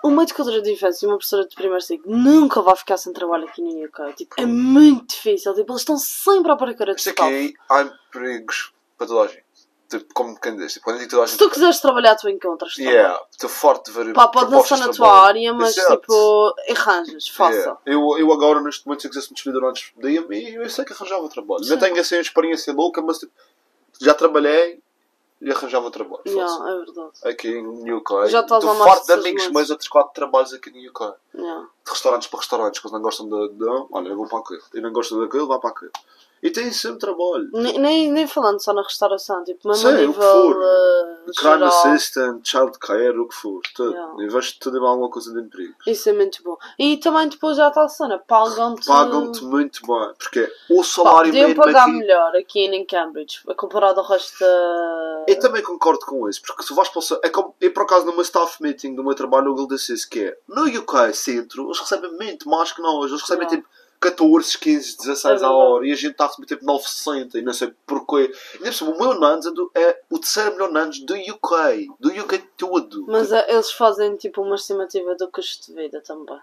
uma educadora de infância e uma professora de primeiro ciclo nunca vai ficar sem trabalho aqui no UK. Tipo, é muito difícil. Tipo, eles estão sempre à procura de staff. aqui há empregos para toda a gente. Tipo, como quem diz, tipo, quando eu digo toda a Se gente. tu quiseres trabalhar, tu encontras. Yeah, estou forte de ver. Pá, pode não ser na tua área, mas Exato. tipo, arranjas, faça. Yeah. Eu, eu agora, neste momento, se eu quisesse me despedir antes da IMI, eu sei que arranjava trabalho. Sim. Não tenho assim uma experiência louca, mas tipo, já trabalhei e arranjava trabalho. fácil. Yeah, é verdade. Aqui em UK. Já estás Estou farto de amigos meus outros quatro trabalhos aqui no UK. Yeah. De restaurantes para restaurantes, que eles não gostam de. de olha, eu vou para aquele. E não gostam daquele, vá para aquele. E tem sempre trabalho. Nem, nem, nem falando só na restauração, tipo, mesmo Sim, a o que nível for. uh, Crime geral. assistant, child care, o que for. Tudo. Yeah. Vejo tudo em alguma coisa de emprego. Isso é muito bom. E também depois já está a cena, pagam-te. Pagam-te muito bem. Porque o Pá, salário Podiam mínimo pagar aqui. melhor aqui em Cambridge, comparado ao resto da. Eu também concordo com isso, porque se vais para o é como, eu por acaso numa staff meeting do meu trabalho, o Google disse isso, que é, no UK Centro, eles recebem muito mais que nós, eles recebem Não. tipo 14, 15, 16 É a hora, e a gente está a receber tipo 960, e não sei porquê. E cima, o meu Nandes é, o terceiro melhor Nandes do UK, do UK todo. Mas é, eles fazem tipo uma estimativa do custo de vida também.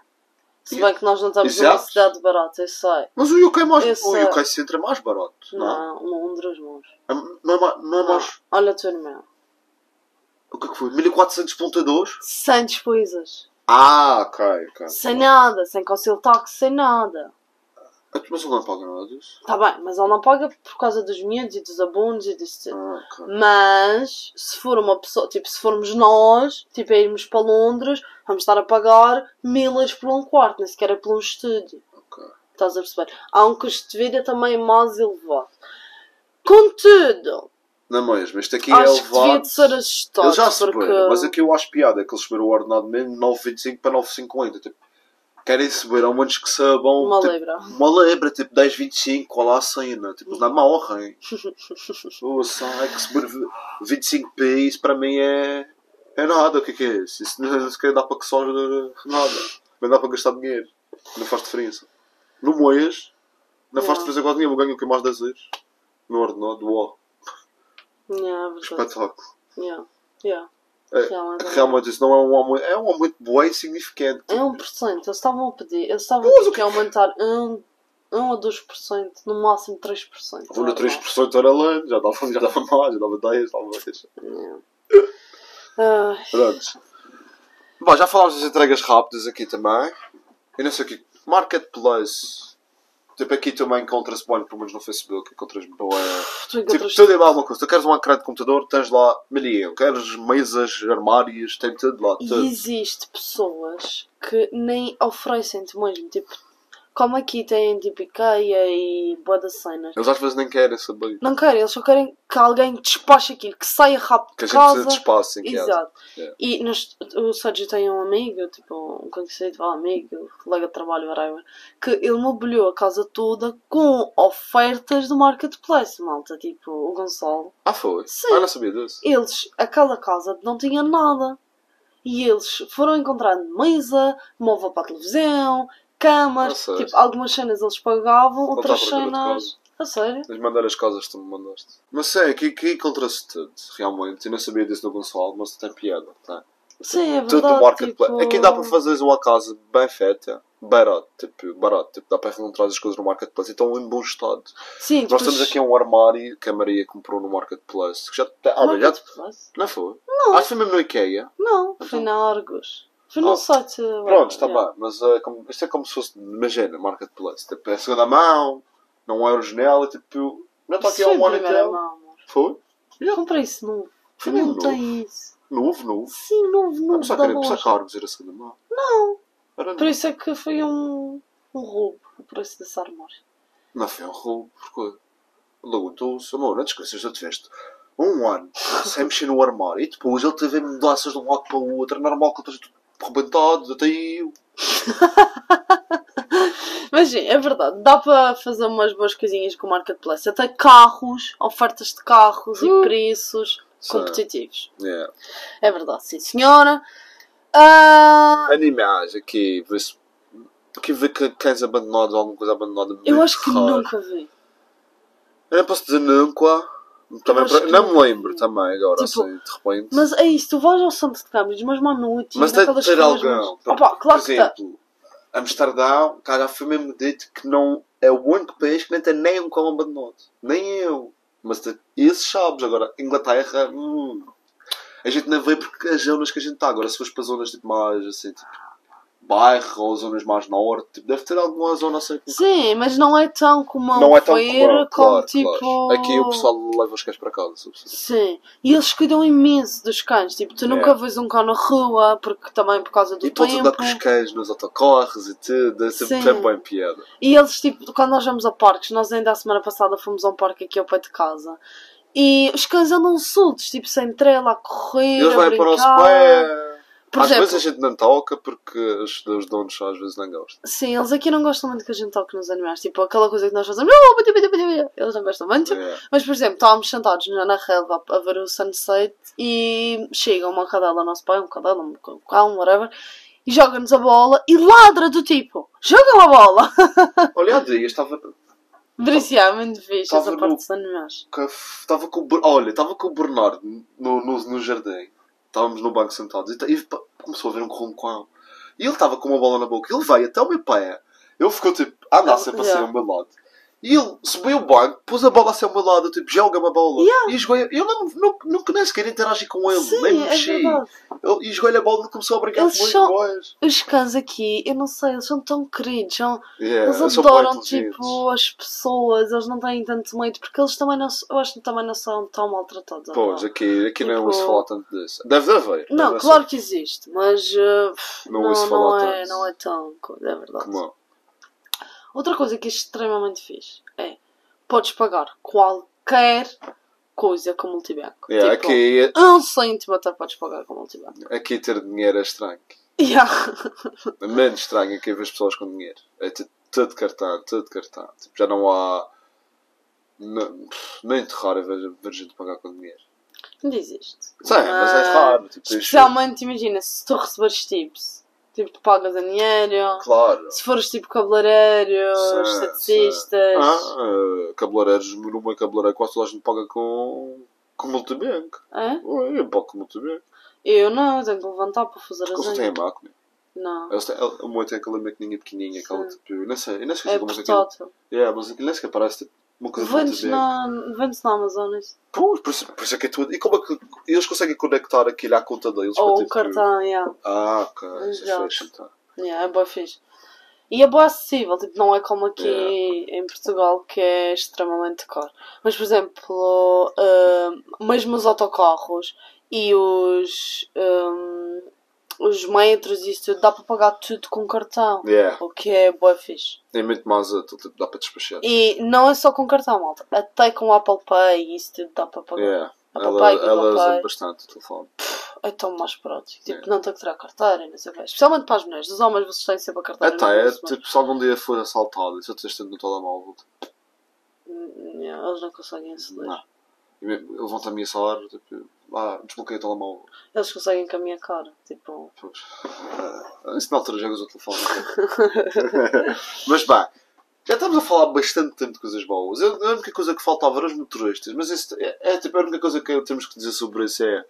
Se bem que nós não estamos numa Exato. cidade barata, eu sei. Mas o UK, é mais, Esse o é- UK Centro é mais barato, não, Não, um Londres, mãos. é? Não é, mais, não é mais... Olha a tua irmã. O que é que foi? 1400.2? Sem despesas. Ah, ok, ok. Sem nada, sem conselho sem nada. Mas ele não paga nada disso. Tá bem, mas ele não paga por causa dos miúdos e dos abonos e disso tudo. Ah, ok. Mas se for uma pessoa, tipo, se formos nós, tipo, a irmos para Londres, vamos estar a pagar milas por um quarto, nem sequer é por um estúdio. ok. Estás a perceber? Há um custo de vida também mais elevado. Contudo, Não mesmo, isto aqui é acho que devia elevado. de ser ajustado. Eles já porque... subiram, mas aqui eu acho piada é que eles subiram o ordenado mesmo 9,25 para 9,50. Tipo, querem subir ao menos que sabam Uma tipo, libra. uma libra, tipo 10,25, qual lá a cena? Tipo, não morrem. [laughs] Ouça, é que subir 25 p, isso para mim é. é nada. O que é que é isso? Isso não sequer dá para que só nada. Não dá para gastar dinheiro. Não faz diferença. No Moias, não faz diferença dinheiro. Eu ganho o que mais 10 vezes. No ordenado, uau. Yeah, é. Espetáculo. Yeah. Yeah. É, Realmente. Realmente isso não é um aumento, é um aumento bem significante. É 1%. Eles estavam a pedir. Eles estavam a pedir que aumentar 1, 1 a 2%, no máximo 3%. Vou no Não é 3% era lá, já dava, já dava mais, já dava 10, talvez. Ai, Pronto. Bom, já falámos das entregas rápidas aqui também. E não sei o que. Marketplace. Tipo, aqui também encontras bem, pelo menos no Facebook, encontras boa. Tipo, tudo é lá uma coisa. Tu queres um ecrã de computador, tens lá milhão. Queres mesas, armários, tem tudo lá. Tudo. E existe pessoas que nem oferecem-te mesmo, tipo, como aqui tem tipo IKEA e boa das cenas. Eles às vezes nem querem saber. Não querem, eles só querem que alguém despache aquilo, que saia rápido Que a de gente casa. precisa de espaço em casa. Exato. Yeah. E nós, o Sérgio tem um amigo, tipo, um conhecido, um amigo, colega de trabalho, whatever, que ele mobiliou a casa toda com ofertas do Marketplace, malta. Tipo, o Gonçalo. Ah, foi? Sim. Ah, não sabia disso. Eles, aquela casa não tinha nada. E eles foram encontrando mesa, móvel para a televisão, camas, Ah, tipo, algumas cenas eles pagavam, Não outras está à procura de cenas. A sério? Tens de mandar as casas que tu me mandaste. Mas sei, aqui, aqui encontra-se tudo, realmente. Eu não sabia disso no Gonçalo, mas tem piada, tá? Sim, é Tudo verdade. no marketplace. tipo... Aqui dá para fazeres uma casa bem feita, barato, tipo, barato. Tipo, dá para encontrar as coisas no marketplace e estão em bom estado. Sim, Nós depois- temos aqui um armário que a Maria comprou no marketplace. Que já, olha, já, Marketplace? não foi? Não. Acho que foi mesmo no IKEA. Não, foi na Argos. Foi no Oh, site. Pronto, está yeah. bem, mas é como, isto é como se fosse, imagina, marketplace. Tipo, é segunda mão, não é original, é tipo, não está aqui há um ano amor. Foi? Eu comprei isso novo. Foi não novo? tem isso. Novo, novo. Sim, novo, Não, novo queria, só loja. caro dizer a segunda mão. Não. Era Por isso é que foi um, um roubo o preço desse armário. Não foi um roubo, porque logo tu, amor, não te esqueças, eu tiveste um ano sem mexer no armário e depois ele teve mudanças de um lado para o outro. É normal que tudo rebentado, até eu. [laughs] Mas sim, é verdade. Dá para fazer umas boas coisinhas com o Marketplace. Até carros, ofertas de carros Hum. e preços Sim. competitivos. Yeah. É verdade, sim senhora. Ah, Animais, aqui, vê-se. Aqui vê que cães abandonados, alguma coisa abandonada. eu acho que raro. nunca vi. Eu não posso dizer nunca. Também para- que não me não. lembro também agora, Tipo, assim, de repente. Mas é isso, tu vais ao centro de câmbios, mas noite, Mas naquelas ter ruas, alguém. mas- Opa, claro Por tá. exemplo, Amsterdão, cá já foi mesmo dito que não é o único país que nem tem nem um cão abandonado. Nem eu. Mas esses sabes. Agora, Inglaterra, hum, a gente não vê porque as zonas que a gente está. Agora, se fores para zonas tipo, mais assim, tipo, bairro ou zonas mais norte, tipo, deve ter alguma zona assim. que- Sim, mas não é tão comum Não é tão ver como claro, tipo. claro. Aqui o pessoal leva os cães para casa. Sim, e eles cuidam imenso dos cães. Tipo, tu nunca É. vês um cão na rua, porque também por causa do E podes andar tempo. com os cães nos autocarros e tudo. É sempre Sim. bem piada. E eles, tipo, quando nós vamos a parques, nós ainda a semana passada fomos a um parque aqui ao pé de casa. E os cães andam soltos, tipo, sem trela, a correr, Eles a vão para o pé. Por às exemplo, vezes a gente não toca porque os, os donos às vezes não gostam. sim, eles aqui não gostam muito que a gente toque nos animais. Tipo, aquela coisa que nós fazemos, eles não gostam muito. É. Mas, por exemplo, estávamos sentados na, na relva a ver o sunset e chega uma cadela, nosso pai, um cadela, um cão, whatever, e joga-nos a bola e ladra do tipo, jogam a bola! [laughs] Olha, há dias estava Parecia muito fixe essa no- parte dos animais. estava com olha, estava com o Bernardo no, no, no jardim. Estávamos no banco sentados e, e começou a ver um roncão. E ele estava com uma bola na boca. Ele veio até o meu pé. Ele ficou tipo a andar sempre assim Yeah. ao meu lado. E ele subiu o banco, pôs a bola assim ao meu lado, eu, tipo, joga-me a bola. Yeah. E joguei, eu não, não, nunca nem sequer interagi com ele, nem Sim, me é mexi. verdade. Ele- e a bola e começou a brincar Eles são-. Os cães aqui, eu não sei, eles são tão queridos, são, Yeah, eles adoram tipo as pessoas, eles não têm tanto medo, porque eles também não, eu acho que também não são tão maltratados. Pois, não? aqui, aqui não Tipo- ouço falar tanto disso. Deve haver. Não, deve claro que existe, mas uh, Não não, não, é, não é tão é verdade. Como? Outra coisa que é extremamente fixe é podes pagar qualquer coisa com multibanco. Yeah, tipo, aqui, um cêntimo até podes pagar com multibanco. aqui ter dinheiro é estranho. Yeah. É menos estranho aqui ver as pessoas com dinheiro. É tu- tudo cartão, tudo cartão. Tipo, já não há. não- Muito raro ver, ver gente pagar com dinheiro. Não diz isto. Sim, mas é raro. Tipo, Especialmente, imagina, se tu receberes tips, tipo, tu pagas a dinheiro. Claro. Se fores tipo cabeleireiros, Sim, esteticistas. Ah, ah, cabeleireiros, no meu cabeleireiro quase toda a gente paga com. com multibanco. É? Ué, Eu pago com multibanco. Eu não, eu tenho que levantar para fazer Porque as eles têm a unhas. máquina. Não. Eles têm, o meu tem aquela maquininha pequenininha, aquela Sim. tipo. eu Nem sei, eu nem sei É como é que portátil. Yeah, mas aquilo nem sequer parece tipo. Uma coisa na, vende na Amazon isso. Pois, por isso, por isso é que é tudo. E como é que eles conseguem conectar aquilo à conta deles? Ou um tipo, cartão, yeah. Ah, ok. Isso é fixe, então. Yeah, é boa fixe. E é boa acessível, tipo, não é como aqui Yeah. em Portugal que é extremamente caro. Mas, por exemplo, ah, mesmo os autocarros e os, ah, os metros e isso tudo, dá para pagar tudo com cartão. Yeah. O que é boa fixe. É muito mais útil, tipo, dá para despachar. E não é só com cartão, malta. Até com o Apple Pay e isso tudo dá para pagar. Yeah. Apple Ela, Pay, ela usa Pay. bastante o telefone. É tão mais prático. Tipo, Yeah. não ter que tirar carteira, não sei o. Especialmente para as mulheres. Os homens, vocês têm sempre a carteira. Até, é, mas- tipo, se algum dia for assaltado e se eu tanto no telemóvel, Hum, yeah, eles não conseguem aceder. não. E mesmo, eu levanto a minha celular, tipo, ah, desbloqueei o telemóvel. Eles conseguem com a minha cara. Tipo, Pois. Ah, isso na altura usa o telefone. [laughs] mas bem, já estamos a falar bastante tempo de coisas boas. Eu- A única coisa que faltava eram os motoristas, mas isso é, é tipo a única coisa que temos que dizer sobre isso é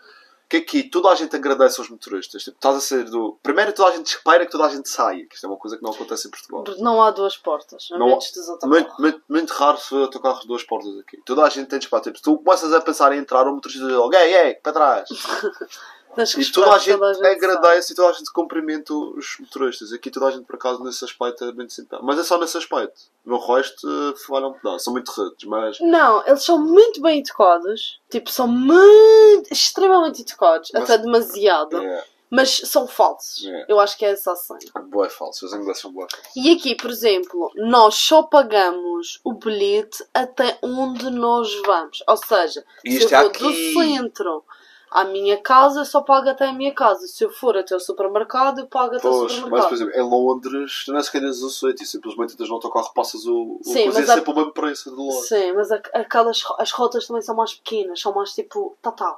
que aqui toda a gente agradece aos motoristas. Tipo, estás a ser do. Primeiro toda a gente espera que toda a gente saia, que isto é uma coisa que não acontece em Portugal. Porque não há duas portas, a Não há- menos dos Muito, autocarros. muito, muito raro se vê autocarros duas portas aqui. Toda a gente tem espaço. Tipo, se tu começas a pensar em entrar, o motorista diz logo, ei, ei, para trás. [laughs] Que E toda a gente saia. agradece e toda a gente cumprimenta os motoristas. Aqui toda a gente, por acaso, nesse aspecto é bem simpático. Mas é só nesse aspecto. No resto, falham um pedaço. São muito retos, mas... Não, eles são muito bem educados. Tipo, são muito. extremamente educados. Mas- Até demasiado. É, Mas são falsos. É. Eu acho que é essa a cena. boa é falso. Os ingleses são boa E aqui, por exemplo, nós só pagamos o bilhete até onde nós vamos. Ou seja, se Isto eu é for do aqui. centro à minha casa, só pago até a minha casa. Se eu for até o supermercado, eu pago até o Pois, mas supermercado. por exemplo, em Londres, tu não é sequer tens o suíte e simplesmente tens no autocarro, passas o. o Sim, mas é a- sempre o mesmo preço de loja. Sim, mas aquelas, as rotas também são mais pequenas, são mais tipo, tá, tá.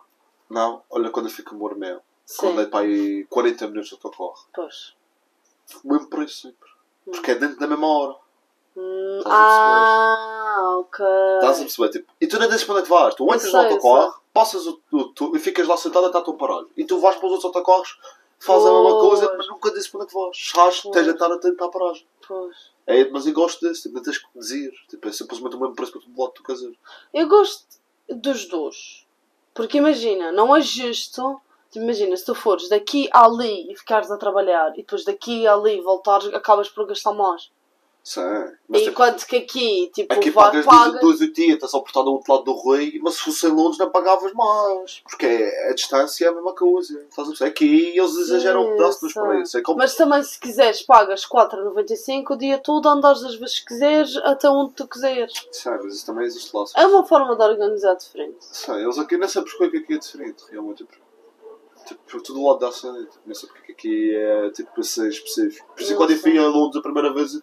Não, olha quando eu fico. Sim, Quando é para aí 40 minutos de autocarro. pois. O mesmo preço sempre. Porque é dentro da mesma hora. Hum, Estás ah, ok. Estás a perceber? Tipo, e tu não dizes para onde é vais. Tu entras no autocarro, passas o, o, tu, e ficas lá sentado até a tua paragem. E tu vais para os outros autocarros, fazes a mesma coisa, mas nunca dizes para onde é que vais. Pois. tens de estar atento à paragem. Pois. É, mas eu gosto desse, tipo, não tens que dizer. Tipo, é simplesmente o mesmo preço para todo lado que tu queres. Eu gosto dos dois. Porque imagina, não é justo. tipo, Imagina, se tu fores daqui a ali e ficares a trabalhar e depois daqui a ali voltares, acabas por gastar mais. Sim. Mas, tipo, Enquanto que aqui, tipo, Aqui pagas pagas. 2,80, estás ao portar do outro lado do rei, mas se fosse em Londres não pagavas mais. Porque é- a distância é a mesma coisa. Estás a perceber? Aqui eles exageram um pedaço dos preços. É como... Mas também se quiseres pagas 4,95 o dia todo, andares as vezes que quiseres, até onde tu quiseres. Sim, mas isso também existe lá. É uma forma de organizar diferente. Sim, eles aqui não sabem porque é que aqui é diferente, realmente. Tipo, por todo o lado da cena, tipo, não sei porque é que aqui é tipo para ser específico. Por isso quando eu fui a Londres a primeira vez,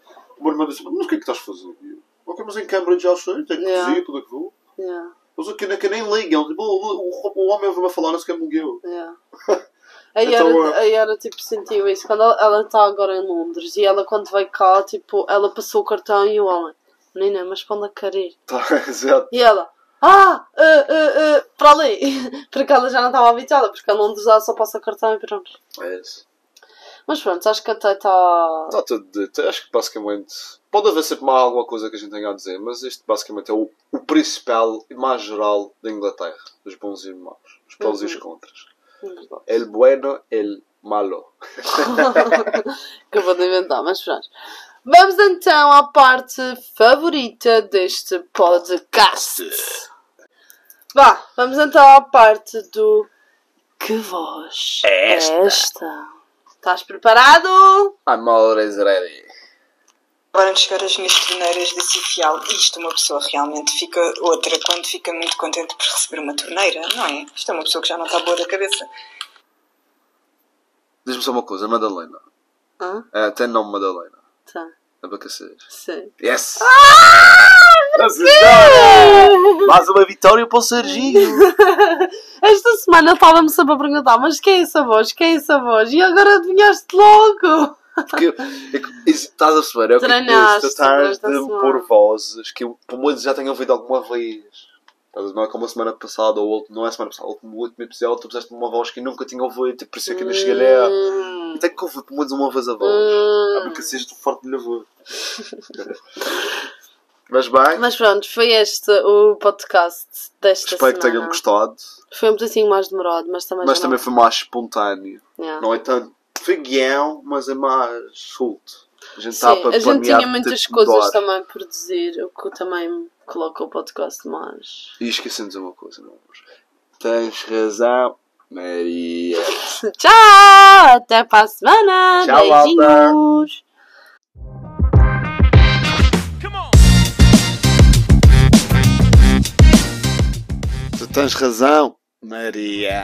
o meu irmão disse: Mas o que é que estás a fazer? Eu, Ok, mas em Cambridge já sei, tenho que Yeah. cozinhar, tudo é que vou. Yeah, Eles aqui nem, que nem ligam, tipo, o, o, o homem ouve-me a falar, não sequer me ligou. yeah. [laughs] A Então, Yara, a Yara, tipo, sentiu isso. Quando ela- está agora em Londres e ela, quando veio cá, tipo, ela passou o cartão e o homem, menina, mas para onde é que quer ir? [laughs] Tá, exato. E ela, ah, ah, ah, ah, para ali. [laughs] porque ela já não estava habituada, porque em Londres ela só passa cartão e pronto. É isso. Mas pronto, acho que até está. Está tudo dito. Acho que basicamente. Pode haver sempre mais alguma coisa que a gente tenha a dizer, mas isto basicamente é o, o principal e mais geral da Inglaterra. Os bons e os maus. Os prós e os Uhum. contras. El bueno, el malo. [laughs] Acabou de inventar, mas pronto. Vamos então à parte favorita deste podcast. Vá, vamos então à parte do Que voz é esta? Estás preparado? I'm always ready. Acabaram de chegar as minhas torneiras de Cifial isto uma pessoa realmente fica outra quando fica muito contente por receber uma torneira, não é? Isto é uma pessoa que já não está boa da cabeça. Diz-me só uma coisa, Madalena. Hã? É, tem nome Madalena. Tá, Abacaxis. sim. Yes! Mais uma vitória para o Serginho! [laughs] Esta semana estava-me sempre a perguntar, mas quem é essa voz? Quem é essa voz? E agora adivinhaste logo! Porque é que- isso, estás a perceber? É o que estás esta de pôr vozes que eu, pelo menos, já tenho ouvido alguma vez. A? Não é como a semana passada, ou outro, não é a semana passada, no último episódio, tu puseste uma voz que eu nunca tinha ouvido, tipo, é que eu não cheguei lá. Hum. Eu tenho que ouvir pelo menos uma vez a voz. Hum. Ah, porque seja forte de ouvir. [laughs] Mas bem, Mas pronto, foi este o podcast desta espero que semana. tenham gostado. Foi um bocadinho mais demorado, mas também Mas também não... foi mais espontâneo. Yeah. Não é tanto guião, mas é mais solto. A gente Sim, está para a gente tinha muitas coisas também por dizer, o que também coloca o podcast mais. E dizer uma coisa, meu amor. Tens razão, Maria. [laughs] Tchau! Até para a semana! Tchau. Beijinhos! Tu tens razão, Maria.